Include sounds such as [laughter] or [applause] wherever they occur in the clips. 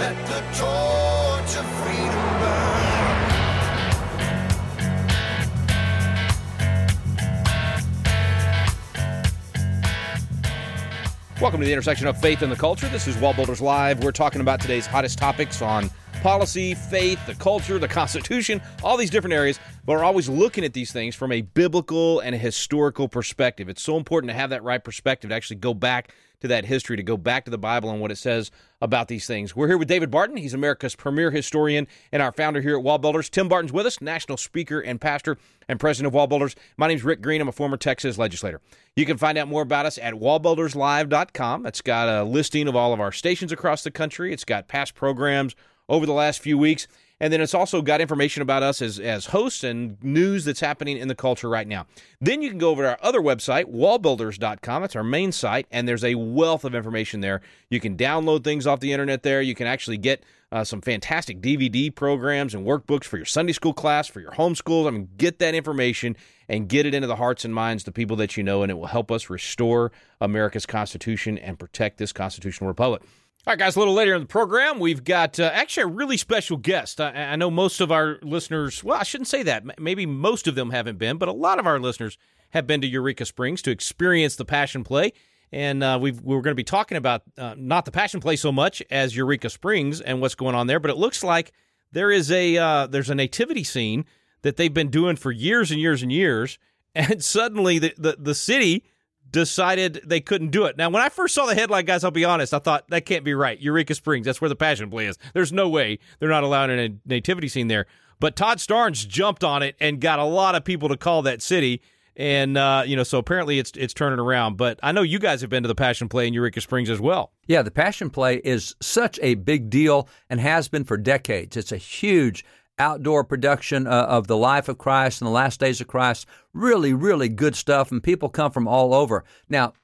Let the torch of freedom burn. Welcome to the intersection of faith and the culture. This is Wall Builders Live. We're talking about today's hottest topics on policy, faith, the culture, the Constitution, all these different areas. But we're always looking at these things from a biblical and a historical perspective. It's so important to have that right perspective to actually go back to that history, to go back to the Bible and what it says about these things. We're here with David Barton. He's America's premier historian and our founder here at Wall Builders. Tim Barton's with us, national speaker and pastor and president of Wall Builders. My name's Rick Green. I'm a former Texas legislator. You can find out more about us at wallbuilderslive.com. It's got a listing of all of our stations across the country. It's got past programs over the last few weeks. And then it's also got information about us as, as hosts and news that's happening in the culture right now. Then you can go over to our other website, wallbuilders.com. It's our main site, and there's a wealth of information there. You can download things off the internet there. You can actually get uh, some fantastic DVD programs and workbooks for your Sunday school class, for your homeschools. I mean, get that information and get it into the hearts and minds of the people that you know, and it will help us restore America's Constitution and protect this constitutional republic. All right, guys, a little later in the program, we've got uh, actually a really special guest. I, I, know most of our listeners, well, I shouldn't say that. Maybe most of them haven't been, but a lot of our listeners have been to Eureka Springs to experience the Passion Play. And uh, we are going to be talking about uh, not the Passion Play so much as Eureka Springs and what's going on there, but it looks like there is a uh, there's a nativity scene that they've been doing for years and years and years, [laughs] and suddenly the, the, the city decided they couldn't do it. Now, when I first saw the headline, guys, I'll be honest, I thought that can't be right. Eureka Springs, that's where the Passion Play is. There's no way they're not allowing a nativity scene there. But Todd Starnes jumped on it and got a lot of people to call that city. And uh, you know, so apparently it's it's turning around. But I know you guys have been to the Passion Play in Eureka Springs as well. Yeah, the Passion Play is such a big deal and has been for decades. It's a huge outdoor production uh, of the life of Christ and the last days of Christ. Really, really good stuff, and people come from all over. Now,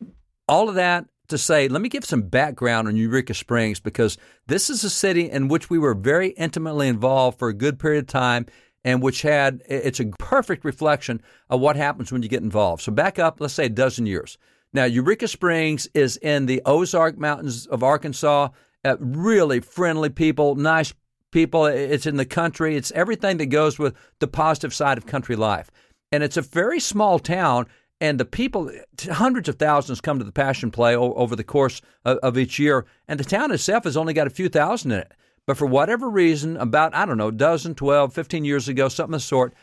all of that to say, let me give some background on Eureka Springs because this is a city in which we were very intimately involved for a good period of time and which had it's a perfect reflection of what happens when you get involved. So back up, let's say a dozen years. Now, Eureka Springs is in the Ozark Mountains of Arkansas. Uh, really friendly people, nice people. It's in the country. It's everything that goes with the positive side of country life. And it's a very small town. And the people, hundreds of thousands come to the Passion Play over the course of, of each year. And the town itself has only got a few thousand in it. But for whatever reason, about, I don't know, a dozen, 12, 15 years ago, something of the sort,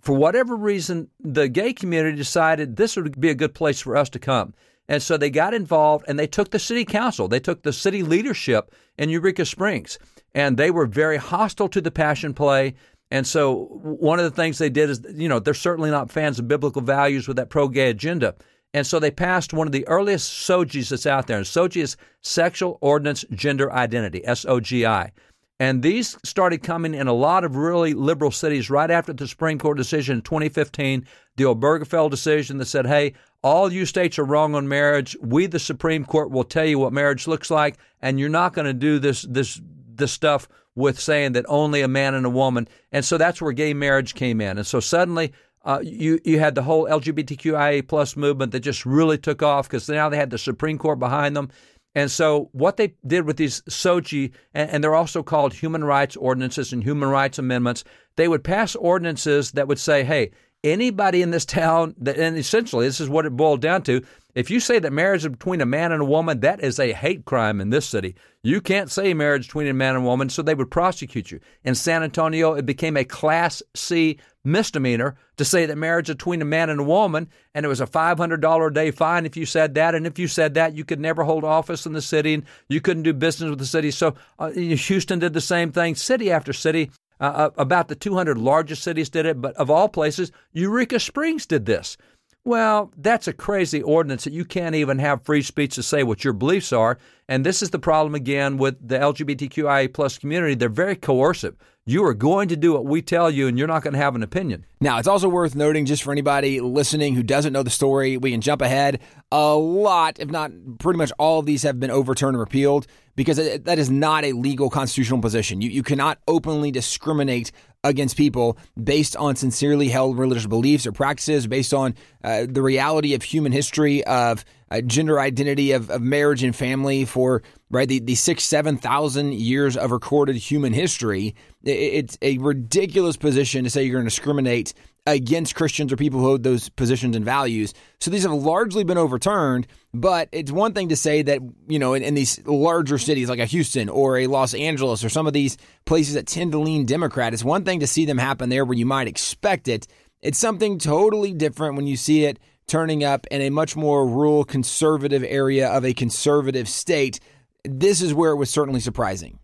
for whatever reason, the gay community decided this would be a good place for us to come. And so they got involved and they took the city council, they took the city leadership in Eureka Springs and they were very hostile to the passion play. And so one of the things they did is, you know, they're certainly not fans of biblical values with that pro-gay agenda. And so they passed one of the earliest SOGIs that's out there. And SOGI is Sexual Ordinance Gender Identity, S-O-G-I. And these started coming in a lot of really liberal cities right after the Supreme Court decision in 2015, the Obergefell decision that said, hey, all you states are wrong on marriage. We, the Supreme Court, will tell you what marriage looks like, and you're not going to do this this the stuff with saying that only a man and a woman. And so that's where gay marriage came in. And so suddenly uh, you you had the whole LGBTQIA plus movement that just really took off because now they had the Supreme Court behind them. And so what they did with these SOGI, and, and they're also called human rights ordinances and human rights amendments, they would pass ordinances that would say, hey, anybody in this town, that, and essentially this is what it boiled down to, if you say that marriage is between a man and a woman, that is a hate crime in this city. You can't say marriage between a man and a woman, so they would prosecute you. In San Antonio, it became a Class C misdemeanor to say that marriage is between a man and a woman, and it was a $500 a day fine if you said that. And if you said that, you could never hold office in the city, and you couldn't do business with the city. So uh, Houston did the same thing. City after city uh, uh about the 200 largest cities did it, but of all places, Eureka Springs did this. Well, that's a crazy ordinance that you can't even have free speech to say what your beliefs are. And this is the problem again with the LGBTQIA plus community. They're very coercive. You are going to do what we tell you, and you're not going to have an opinion. Now, it's also worth noting, just for anybody listening who doesn't know the story, we can jump ahead. A lot, if not pretty much all of these, have been overturned and repealed because that is not a legal constitutional position. You, you cannot openly discriminate against people based on sincerely held religious beliefs or practices, based on uh, the reality of human history, of uh, gender identity, of, of marriage and family for right the, the six, 7,000 years of recorded human history. It's a ridiculous position to say you're going to discriminate against Christians or people who hold those positions and values. So these have largely been overturned, but it's one thing to say that, you know, in, in, these larger cities like a Houston or a Los Angeles or some of these places that tend to lean Democrat, it's one thing to see them happen there where you might expect it. It's something totally different when you see it turning up in a much more rural conservative area of a conservative state. This is where it was certainly surprising.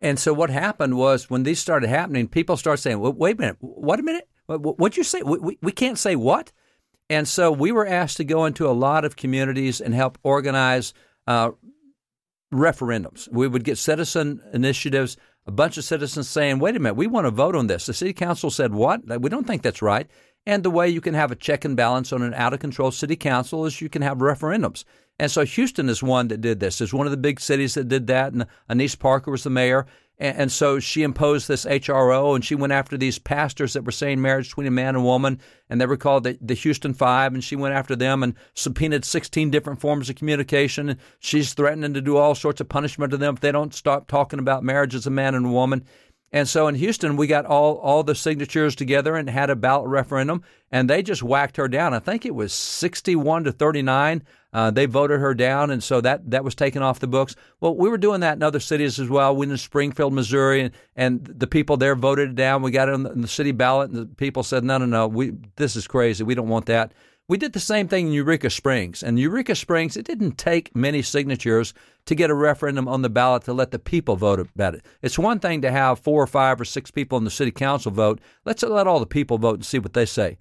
And so what happened was when these started happening, people started saying, well, wait a minute, what a minute? What'd you say? We, we, can't say what? And so we were asked to go into a lot of communities and help organize uh, referendums. We would get citizen initiatives, a bunch of citizens saying, wait a minute, we want to vote on this. The city council said, what? We don't think that's right. And the way you can have a check and balance on an out of control city council is you can have referendums. And so Houston is one that did this. It's one of the big cities that did that. And Annise Parker was the mayor. And, so she imposed this HRO and she went after these pastors that were saying marriage between a man and woman. And they were called the, the Houston Five. And she went after them and subpoenaed 16 different forms of communication. And she's threatening to do all sorts of punishment to them if they don't stop talking about marriage as a man and a woman. And so in Houston, we got all, all the signatures together and had a ballot referendum, and they just whacked her down. I think it was 61 to 39. Uh, they voted her down, and so that, that was taken off the books. Well, we were doing that in other cities as well. We in Springfield, Missouri, and, and the people there voted it down. We got it on the, on the city ballot, and the people said, no, no, no, we, this is crazy. We don't want that. We did the same thing in Eureka Springs. And Eureka Springs, it didn't take many signatures to get a referendum on the ballot to let the people vote about it. It's one thing to have four or five or six people in the city council vote. Let's let all the people vote and see what they say.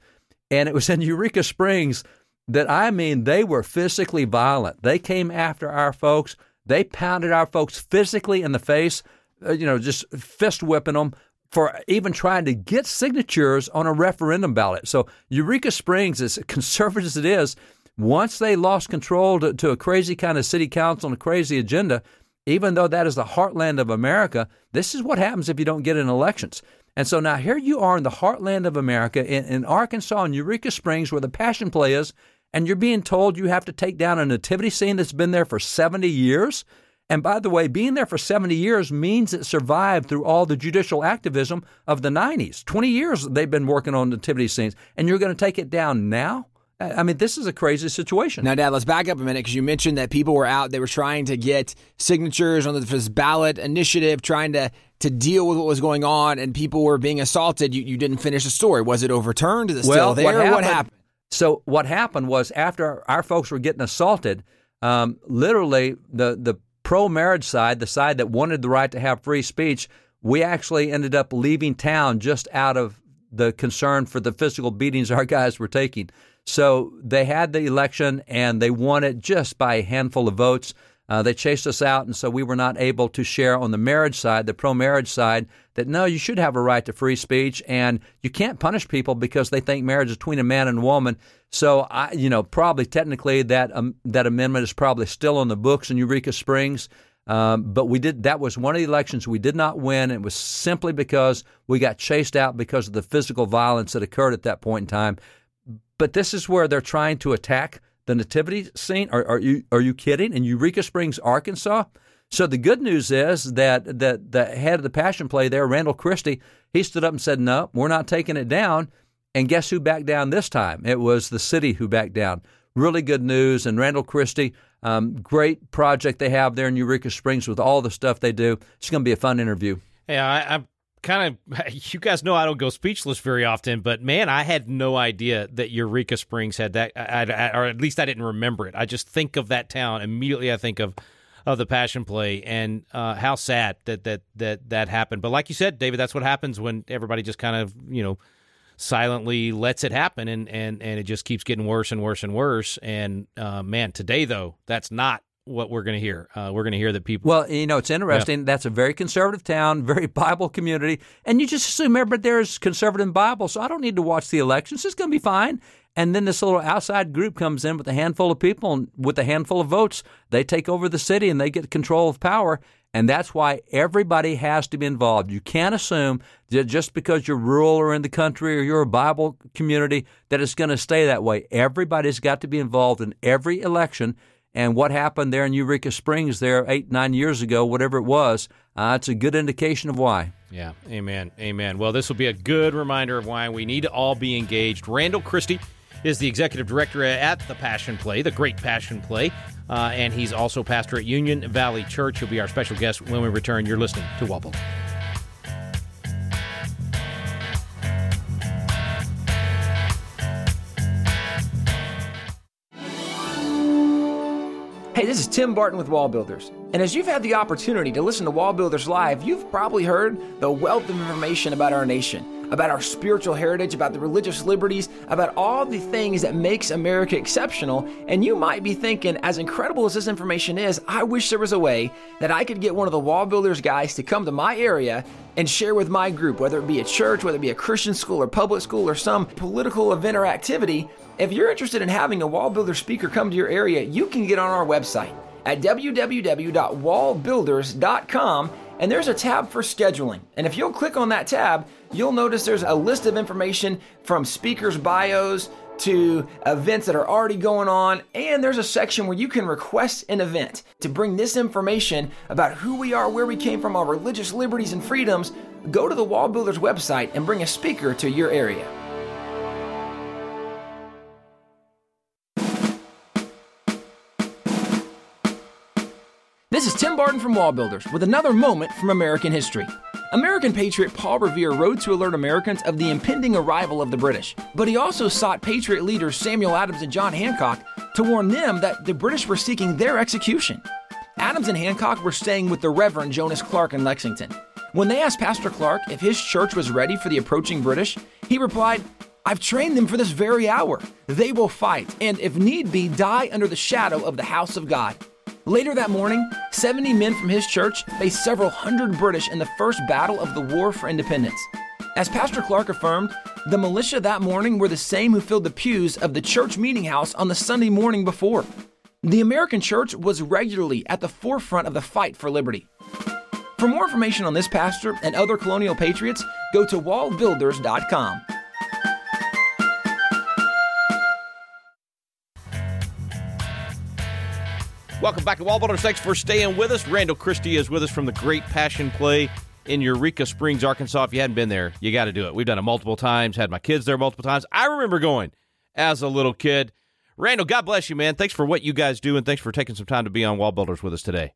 And it was in [laughs] Eureka Springs that I mean, they were physically violent. They came after our folks. They pounded our folks physically in the face, uh, you know, just fist whipping them for even trying to get signatures on a referendum ballot. So Eureka Springs, as conservative as it is, once they lost control to, to, a crazy kind of city council and a crazy agenda, even though that is the heartland of America, this is what happens if you don't get in elections. And so now here you are in the heartland of America, in, in Arkansas, in Eureka Springs, where the Passion Play is, and you're being told you have to take down a nativity scene that's been there for 70 years. And by the way, being there for 70 years means it survived through all the judicial activism of the 90s. 20 years they've been working on nativity scenes, and you're going to take it down now? I mean, this is a crazy situation. Now, Dad, let's back up a minute because you mentioned that people were out. They were trying to get signatures on this ballot initiative, trying to to deal with what was going on, and people were being assaulted. You, you didn't finish the story. Was it overturned? Is it well, still there? What happened, what happened? So, what happened was after our folks were getting assaulted, um, literally the the pro marriage side, the side that wanted the right to have free speech, we actually ended up leaving town just out of the concern for the physical beatings our guys were taking. So they had the election and they won it just by a handful of votes. Uh, they chased us out, and so we were not able to share on the marriage side, the pro marriage side, that no, you should have a right to free speech, and you can't punish people because they think marriage is between a man and a woman. So, I, you know, probably technically that um, that amendment is probably still on the books in Eureka Springs. Um, but we did that was one of the elections we did not win. It was simply because we got chased out because of the physical violence that occurred at that point in time. But this is where they're trying to attack the nativity scene? Are, are you are you kidding? In Eureka Springs, Arkansas. So the good news is that that the head of the Passion Play there, Randall Christy, he stood up and said, "No, we're not taking it down." And guess who backed down this time? It was the city who backed down. Really good news. And Randall Christy, um, great project they have there in Eureka Springs with all the stuff they do. It's going to be a fun interview. Yeah, I, I kind of you guys know I don't go speechless very often, but man, I had no idea that Eureka Springs had that, I, I, or at least I didn't remember it. I just think of that town immediately. I think of of the Passion Play and uh, how sad that that that that happened. But like you said, David, that's what happens when everybody just kind of you know silently lets it happen, and and and it just keeps getting worse and worse and worse. And uh, man, today though, that's not what we're going to hear. Uh, we're going to hear that people. Well, you know, it's interesting. That's a very conservative town, very [laughs] Bible community, and you just assume everybody there is conservative in Bible, so I don't need to watch the elections. It's going to be fine. And then this little outside group comes in with a handful of people, and with a handful of votes, they take over the city and they get control of power. And that's why everybody has to be involved. You can't assume that just because you're rural or in the country or you're a Bible community that it's going to stay that way. Everybody's got to be involved in every election. And what happened there in Eureka Springs there eight, nine years ago, whatever it was, uh, it's a good indication of why. Yeah, amen, amen. Well, this will be a good reminder of why we need to all be engaged. Randall Christy is the executive director at the Passion Play, the Great Passion Play, uh, and he's also pastor at Union Valley Church. He'll be our special guest when we return. You're listening to Wobble. Tim Barton with Wall Builders. And as you've had the opportunity to listen to Wall Builders Live, you've probably heard the wealth of information about our nation, about our spiritual heritage, about the religious liberties, about all the things that makes America exceptional. And you might be thinking, as incredible as this information is, I wish there was a way that I could get one of the Wall Builders guys to come to my area and share with my group, whether it be a church, whether it be a Christian school or public school or some political event or activity. If you're interested in having a wall builder speaker come to your area, you can get on our website at www.wallbuilders.com and there's a tab for scheduling. And if you'll click on that tab, you'll notice there's a list of information from speakers' bios to events that are already going on, and there's a section where you can request an event to bring this information about who we are, where we came from, our religious liberties and freedoms. Go to the Wall Builders website and bring a speaker to your area. This is Tim Barton from Wall Builders with another moment from American history. American patriot Paul Revere rode to alert Americans of the impending arrival of the British, but he also sought patriot leaders Samuel Adams and John Hancock to warn them that the British were seeking their execution. Adams and Hancock were staying with the Reverend Jonas Clark in Lexington. When they asked Pastor Clark if his church was ready for the approaching British, he replied, I've trained them for this very hour. They will fight, and if need be, die under the shadow of the house of God. Later that morning, 70 men from his church faced several hundred British in the first battle of the War for Independence. As Pastor Clark affirmed, the militia that morning were the same who filled the pews of the church meeting house on the Sunday morning before. The American church was regularly at the forefront of the fight for liberty. For more information on this pastor and other colonial patriots, go to wallbuilders.com. Welcome back to Wall Builders. Thanks for staying with us. Randall Christy is with us from the Great Passion Play in Eureka Springs, Arkansas. If you hadn't been there, you got to do it. We've done it multiple times, had my kids there multiple times. I remember going as a little kid. Randall, God bless you, man. Thanks for what you guys do, and thanks for taking some time to be on Wall Builders with us today.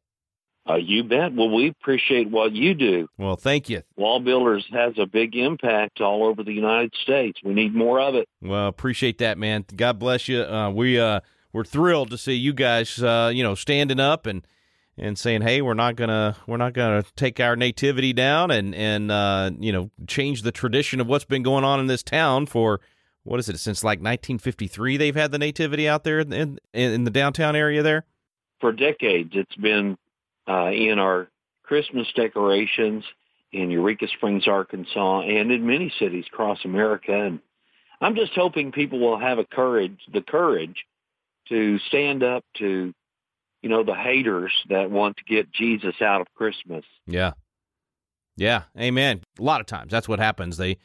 Uh, you bet. Well, we appreciate what you do. Well, thank you. Wall Builders has a big impact all over the United States. We need more of it. Well, appreciate that, man. God bless you. Uh, we uh, we're thrilled to see you guys, uh, you know, standing up and and saying, "Hey, we're not gonna we're not gonna take our nativity down and and uh, you know change the tradition of what's been going on in this town for what is it since like 1953? They've had the nativity out there in in, in the downtown area there For decades, it's been uh, in our Christmas decorations in Eureka Springs, Arkansas, and in many cities across America. And I'm just hoping people will have a courage, the courage to stand up to, you know, the haters that want to get Jesus out of Christmas. Yeah. Yeah. Amen. A lot of times that's what happens. They,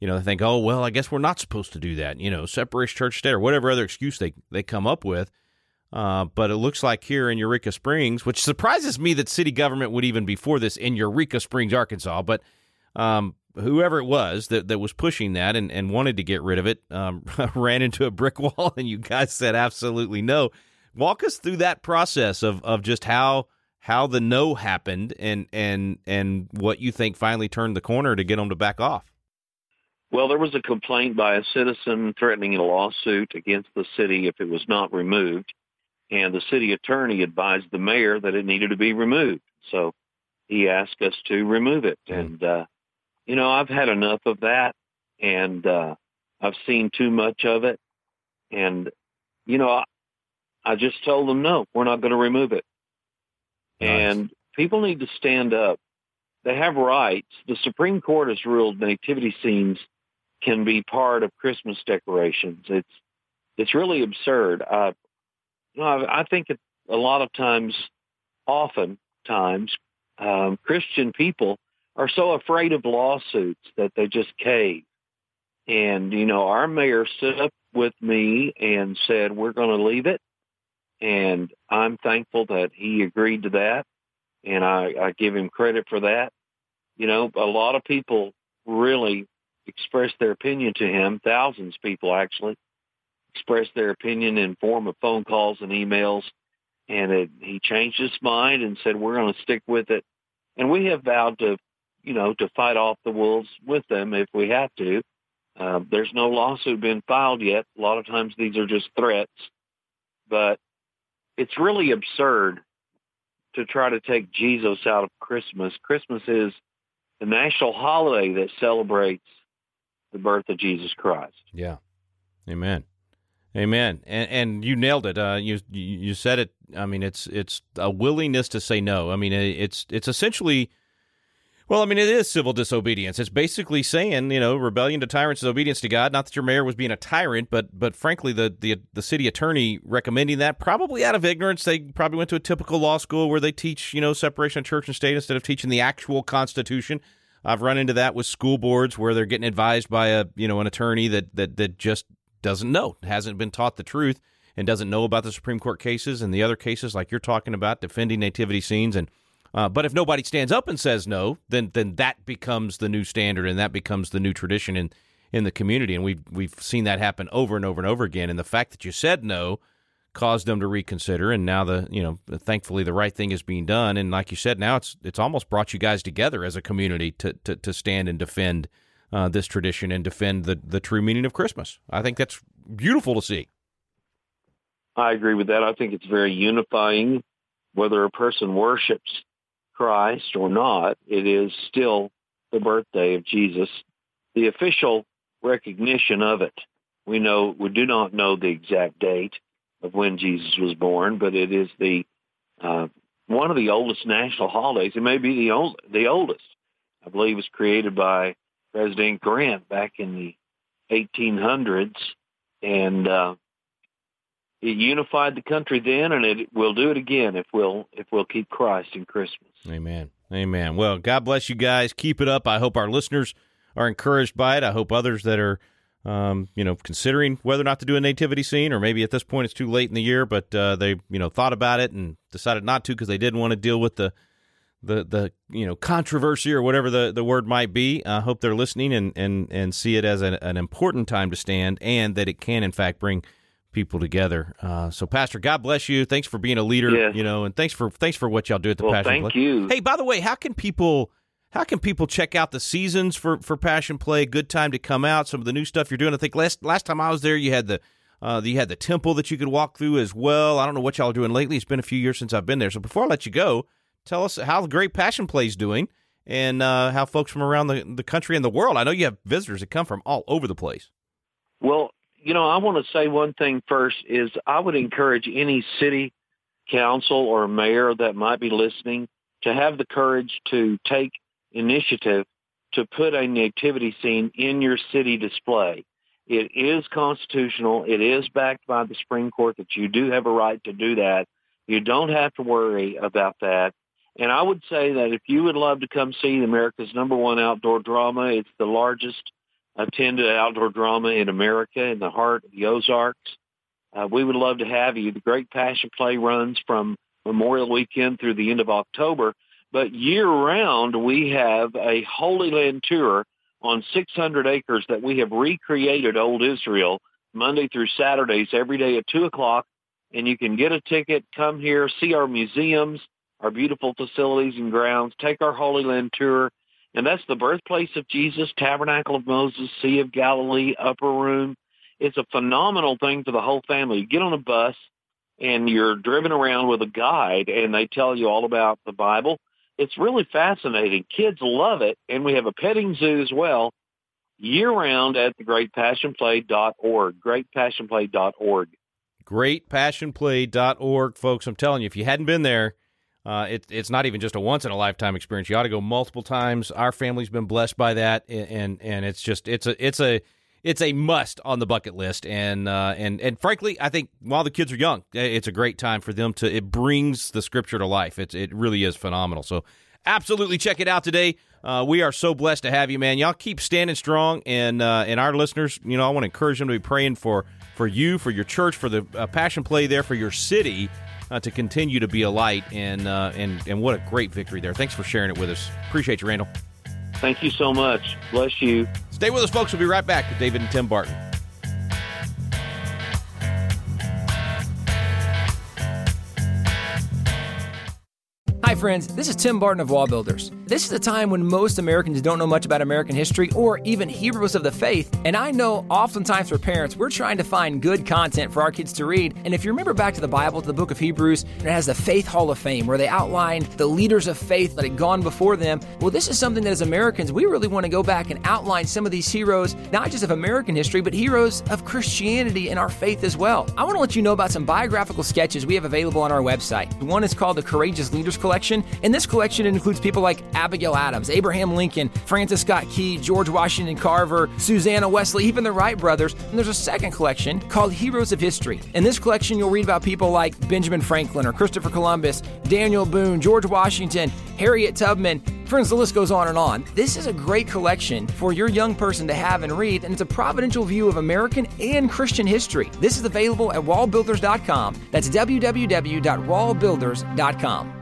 you know, they think, oh, well, I guess we're not supposed to do that. You know, separation church state or whatever other excuse they, they come up with. Uh, but it looks like here in Eureka Springs, which surprises me that city government would even be for this in Eureka Springs, Arkansas. But um, whoever it was that, that was pushing that and, and wanted to get rid of it um, [laughs] ran into a brick [laughs] wall, and you guys said absolutely no. Walk us through that process of, of just how how the no happened and and and what you think finally turned the corner to get them to back off. Well, there was a complaint by a citizen threatening a lawsuit against the city if it was not removed, and the city attorney advised the mayor that it needed to be removed. So he asked us to remove it, Mm. and uh, you know I've had enough of that, and uh, I've seen too much of it, and you know I, I just told them, no, we're not going to remove it. Nice. And people need to stand up. They have rights. The Supreme Court has ruled nativity scenes can be part of Christmas decorations. It's it's really absurd. Uh, you know, I, I think it, a lot of times, often times, um, Christian people are so afraid of lawsuits that they just cave. And you know, our mayor stood up with me and said, "We're going to leave it." And I'm thankful that he agreed to that, and I, I give him credit for that. You know, a lot of people really expressed their opinion to him. Thousands of people actually expressed their opinion in form of phone calls and emails, and it, he changed his mind and said, "We're going to stick with it." And we have vowed to, you know, to fight off the wolves with them if we have to. Uh, there's no lawsuit been filed yet. A lot of times these are just threats, but it's really absurd to try to take Jesus out of Christmas. Christmas is the national holiday that celebrates the birth of Jesus Christ. Yeah. Amen. Amen. And and you nailed it. Uh, you you said it. I mean, it's it's a willingness to say no. I mean, it's it's essentially. Well, I mean, it is civil disobedience. It's basically saying, you know, rebellion to tyrants is obedience to God. Not that your mayor was being a tyrant, but but frankly, the the the city attorney recommending that probably out of ignorance. They probably went to a typical law school where they teach, you know, separation of church and state instead of teaching the actual Constitution. I've run into that with school boards where they're getting advised by a you know an attorney that that that just doesn't know, hasn't been taught the truth, and doesn't know about the Supreme Court cases and the other cases like you're talking about, defending nativity scenes. And uh, but if nobody stands up and says no, then then that becomes the new standard and that becomes the new tradition in in the community. And we've we've seen that happen over and over and over again. And the fact that you said no caused them to reconsider and now the you know thankfully the right thing is being done and like you said now it's it's almost brought you guys together as a community to to, to stand and defend uh, this tradition and defend the the true meaning of Christmas. I think that's beautiful to see. I agree with that. I think it's very unifying. Whether a person worships Christ or not, it is still the birthday of Jesus. The official recognition of it. We know we do not know the exact date of when Jesus was born, but it is the uh, one of the oldest national holidays. It may be the old, the oldest. I believe was created by President Grant back in the 1800s, and uh, it unified the country then, and it will do it again if we'll if we'll keep Christ in Christmas. Amen. Amen. Well, God bless you guys. Keep it up. I hope our listeners are encouraged by it. I hope others that are um, you know, considering whether or not to do a nativity scene, or maybe at this point it's too late in the year, but uh, they, you know, thought about it and decided not to because they didn't want to deal with the, the, the, you know, controversy or whatever the, the word might be. I hope they're listening and and and see it as an, an important time to stand, and that it can, in fact, bring people together. Uh, so, Pastor, God bless you. Thanks for being a leader. Yes. You know, and thanks for thanks for what y'all do at the Well, Passion thank Play. you. Hey, by the way, how can people how can people check out the seasons for, for Passion Play? Good time to come out. Some of the new stuff you're doing. I think last last time I was there, you had the uh, you had the temple that you could walk through as well. I don't know what y'all are doing lately. It's been a few years since I've been there. So before I let you go, tell us how the Great Passion Play is doing and uh, how folks from around the, the country and the world. I know you have visitors that come from all over the place. Well, you know, I want to say one thing first is I would encourage any city council or mayor that might be listening to have the courage to take initiative to put a nativity scene in your city display. It is constitutional. It is backed by the Supreme Court that you do have a right to do that. You don't have to worry about that. And I would say that if you would love to come see America's number one outdoor drama, it's the largest attended outdoor drama in America in the heart of the Ozarks. Uh, we would love to have you. The Great Passion Play runs from Memorial Weekend through the end of October. But year round, we have a Holy Land tour on 600 acres that we have recreated Old Israel Monday through Saturdays every day at 2 o'clock. And you can get a ticket, come here, see our museums, our beautiful facilities and grounds, take our Holy Land tour. And that's the birthplace of Jesus, Tabernacle of Moses, Sea of Galilee, Upper Room. It's a phenomenal thing for the whole family. You get on a bus and you're driven around with a guide and they tell you all about the Bible. It's really fascinating. Kids love it. And we have a petting zoo as well year round at the greatpassionplay.org, greatpassionplay.org. greatpassionplay.org, folks. I'm telling you, if you hadn't been there, uh, it, it's not even just a once in a lifetime experience. You ought to go multiple times. Our family's been blessed by that, and and it's just it's a it's a it's a must on the bucket list. And uh, and and frankly, I think while the kids are young, it's a great time for them to. It brings the scripture to life. It's it really is phenomenal. So absolutely check it out today. Uh, we are so blessed to have you, man. Y'all keep standing strong, and uh, and our listeners, you know, I want to encourage them to be praying for for you, for your church, for the uh, passion play there, for your city uh, to continue to be a light. And, uh, and, and what a great victory there. Thanks for sharing it with us. Appreciate you, Randall. Thank you so much. Bless you. Stay with us, folks. We'll be right back with David and Tim Barton. Hi, friends. This is Tim Barton of Wall Builders. This is a time when most Americans don't know much about American history or even heroes of the faith. And I know oftentimes for parents, we're trying to find good content for our kids to read. And if you remember back to the Bible, to the book of Hebrews, it has the Faith Hall of Fame where they outlined the leaders of faith that had gone before them. Well, this is something that as Americans, we really want to go back and outline some of these heroes, not just of American history, but heroes of Christianity and our faith as well. I want to let you know about some biographical sketches we have available on our website. One is called the Courageous Leaders Collection, and this collection includes people like Abigail Adams, Abraham Lincoln, Francis Scott Key, George Washington Carver, Susanna Wesley, even the Wright brothers. And there's a second collection called Heroes of History. In this collection, you'll read about people like Benjamin Franklin or Christopher Columbus, Daniel Boone, George Washington, Harriet Tubman. Friends, the list goes on and on. This is a great collection for your young person to have and read, and it's a providential view of American and Christian history. This is available at wallbuilders.com. That's www.wallbuilders.com.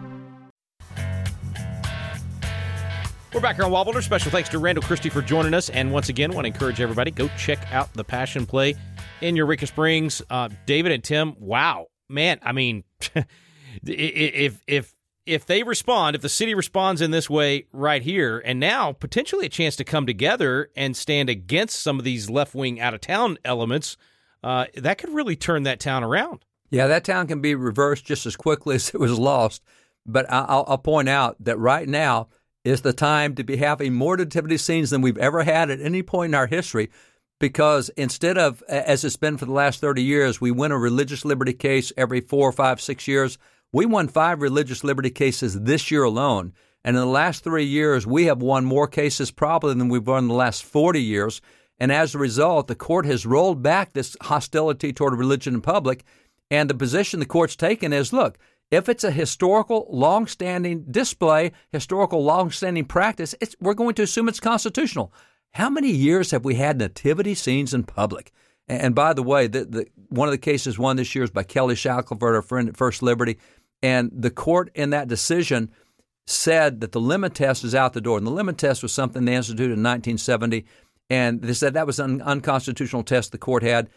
We're back here on Wallbuilder. Special thanks to Randall Christy for joining us. And once again, want to encourage everybody go check out the Passion Play in Eureka Springs. Uh, David and Tim, wow, man! I mean, [laughs] if if if they respond, if the city responds in this way right here, and now potentially a chance to come together and stand against some of these left wing out of town elements, uh, that could really turn that town around. Yeah, that town can be reversed just as quickly [laughs] as it was lost. But I'll, I'll point out that right now is the time to be having more nativity scenes than we've ever had at any point in our history because instead of, as it's been for the last 30 years, we win a religious liberty case every four, five, six years. We won five religious liberty cases this year alone. And in the last three years, we have won more cases probably than we've won in the last 40 years. And as a result, the court has rolled back this hostility toward religion in public. And the position the court's taken is look, if it's a historical, long-standing display, historical, long-standing practice, we're going to assume it's constitutional. How many years have we had nativity scenes in public? And, by the way, the, the, one of the cases won this year is by Kelly Shackelford, our friend at First Liberty, and the court in that decision said that the lemon test is out the door. And the lemon test was something they instituted in 1970, and they said that was an unconstitutional test the court had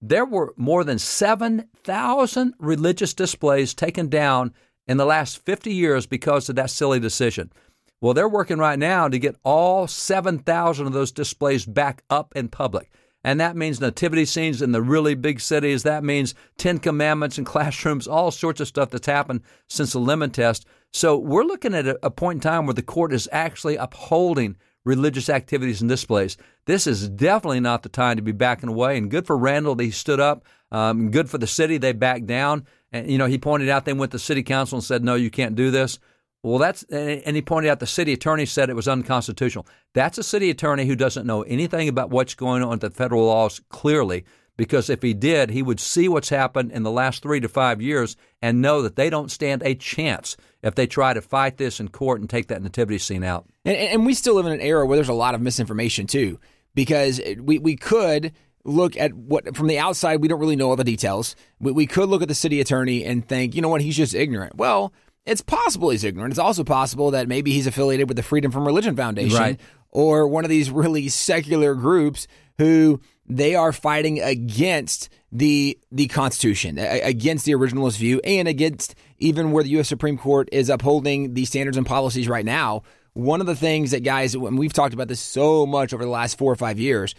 there were more than 7,000 religious displays taken down in the last 50 years because of that silly decision. Well, they're working right now to get all 7,000 of those displays back up in public. And that means nativity scenes in the really big cities. That means Ten Commandments in [laughs] classrooms, all sorts of stuff that's happened since the lemon test. So we're looking at a, point in time where the court is actually upholding religious activities and displays. This is definitely not the time to be backing away. And good for Randall that he stood up. Um, good for the city they backed down. And you know he pointed out they went to city council and said no, you can't do this. Well, that's and he pointed out the city attorney said it was unconstitutional. That's a city attorney who doesn't know anything about what's going on with the federal laws clearly because if he did, he would see what's happened in the last three to five years and know that they don't stand a chance if they try to fight this in court and take that nativity scene out. And, and we still live in an era where there's a lot of misinformation too, because we, we could look at what from the outside we don't really know all the details. We, we could look at the city attorney and think, you know what, he's just ignorant. Well, it's possible he's ignorant. It's also possible that maybe he's affiliated with the Freedom from Religion Foundation right. Or one of these really secular groups who they are fighting against the the Constitution, against the originalist view, and against even where the U.S. Supreme Court is upholding the standards and policies right now. One of the things that guys, and we've talked about this so much over the last four or five years,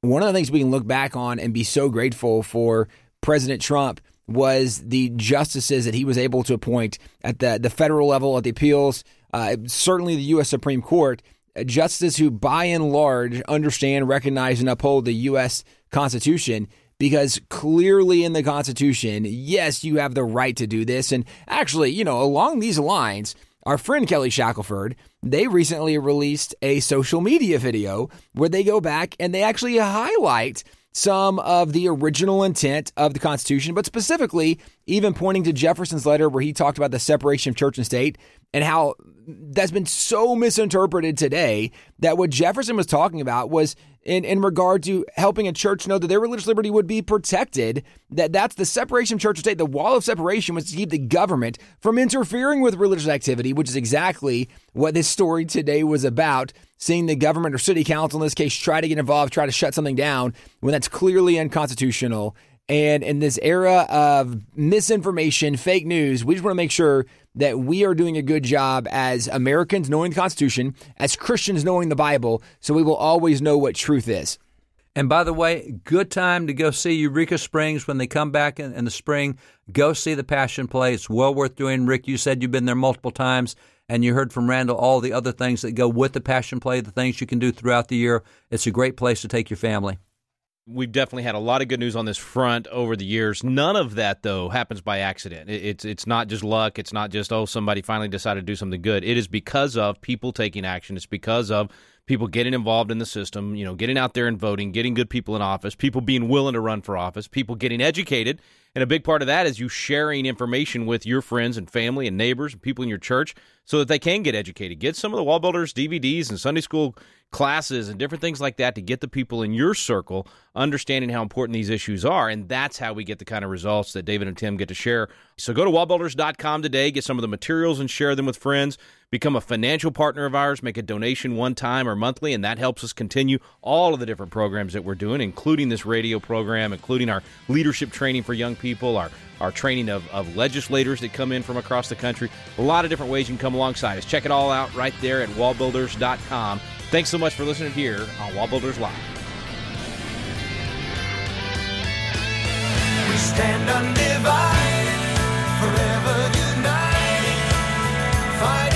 one of the things we can look back on and be so grateful for President Trump was the justices that he was able to appoint at the the federal level, at the appeals, uh, certainly the U.S. Supreme Court justices who, by and large, understand, recognize, and uphold the U.S. Constitution because clearly in the Constitution, yes, you have the right to do this. And actually, you know, along these lines, our friend Kelly Shackelford, they recently released a social media video where they go back and they actually highlight some of the original intent of the Constitution, but specifically, even pointing to Jefferson's letter where he talked about the separation of church and state and how that's been so misinterpreted today that what Jefferson was talking about was in, in regard to helping a church know that their religious liberty would be protected, that that's the separation of church and state. The wall of separation was to keep the government from interfering with religious activity, which is exactly what this story today was about. Seeing the government or city council in this case try to get involved, try to shut something down when that's clearly unconstitutional. And in this era of misinformation, fake news, we just want to make sure that we are doing a good job as Americans knowing the Constitution, as Christians knowing the Bible, so we will always know what truth is. And by the way, good time to go see Eureka Springs when they come back in, in, the spring. Go see the Passion Play. It's well worth doing. Rick, you said you've been there multiple times, and you heard from Randall all the other things that go with the Passion Play, the things you can do throughout the year. It's a great place to take your family. We've definitely had a lot of good news on this front over the years. None of that, though, happens by accident. It's it's not just luck. It's not just oh somebody finally decided to do something good. It is because of people taking action. It's because of people getting involved in the system. You know, getting out there and voting, getting good people in office, people being willing to run for office, people getting educated, and a big part of that is you sharing information with your friends and family and neighbors and people in your church so that they can get educated. Get some of the Wall Builders DVDs and Sunday school classes and different things like that to get the people in your circle understanding how important these issues are. And that's how we get the kind of results that David and Tim get to share. So go to wallbuilders.com today, get some of the materials and share them with friends. Become a financial partner of ours, make a donation one time or monthly, and that helps us continue all of the different programs that we're doing, including this radio program, including our leadership training for young people, our, our training of, of legislators that come in from across the country. A lot of different ways you can come alongside us. Check it all out right there at wallbuilders.com. Thanks so much for listening here on Wallbuilders Live. We stand undivided, forever united, fighting.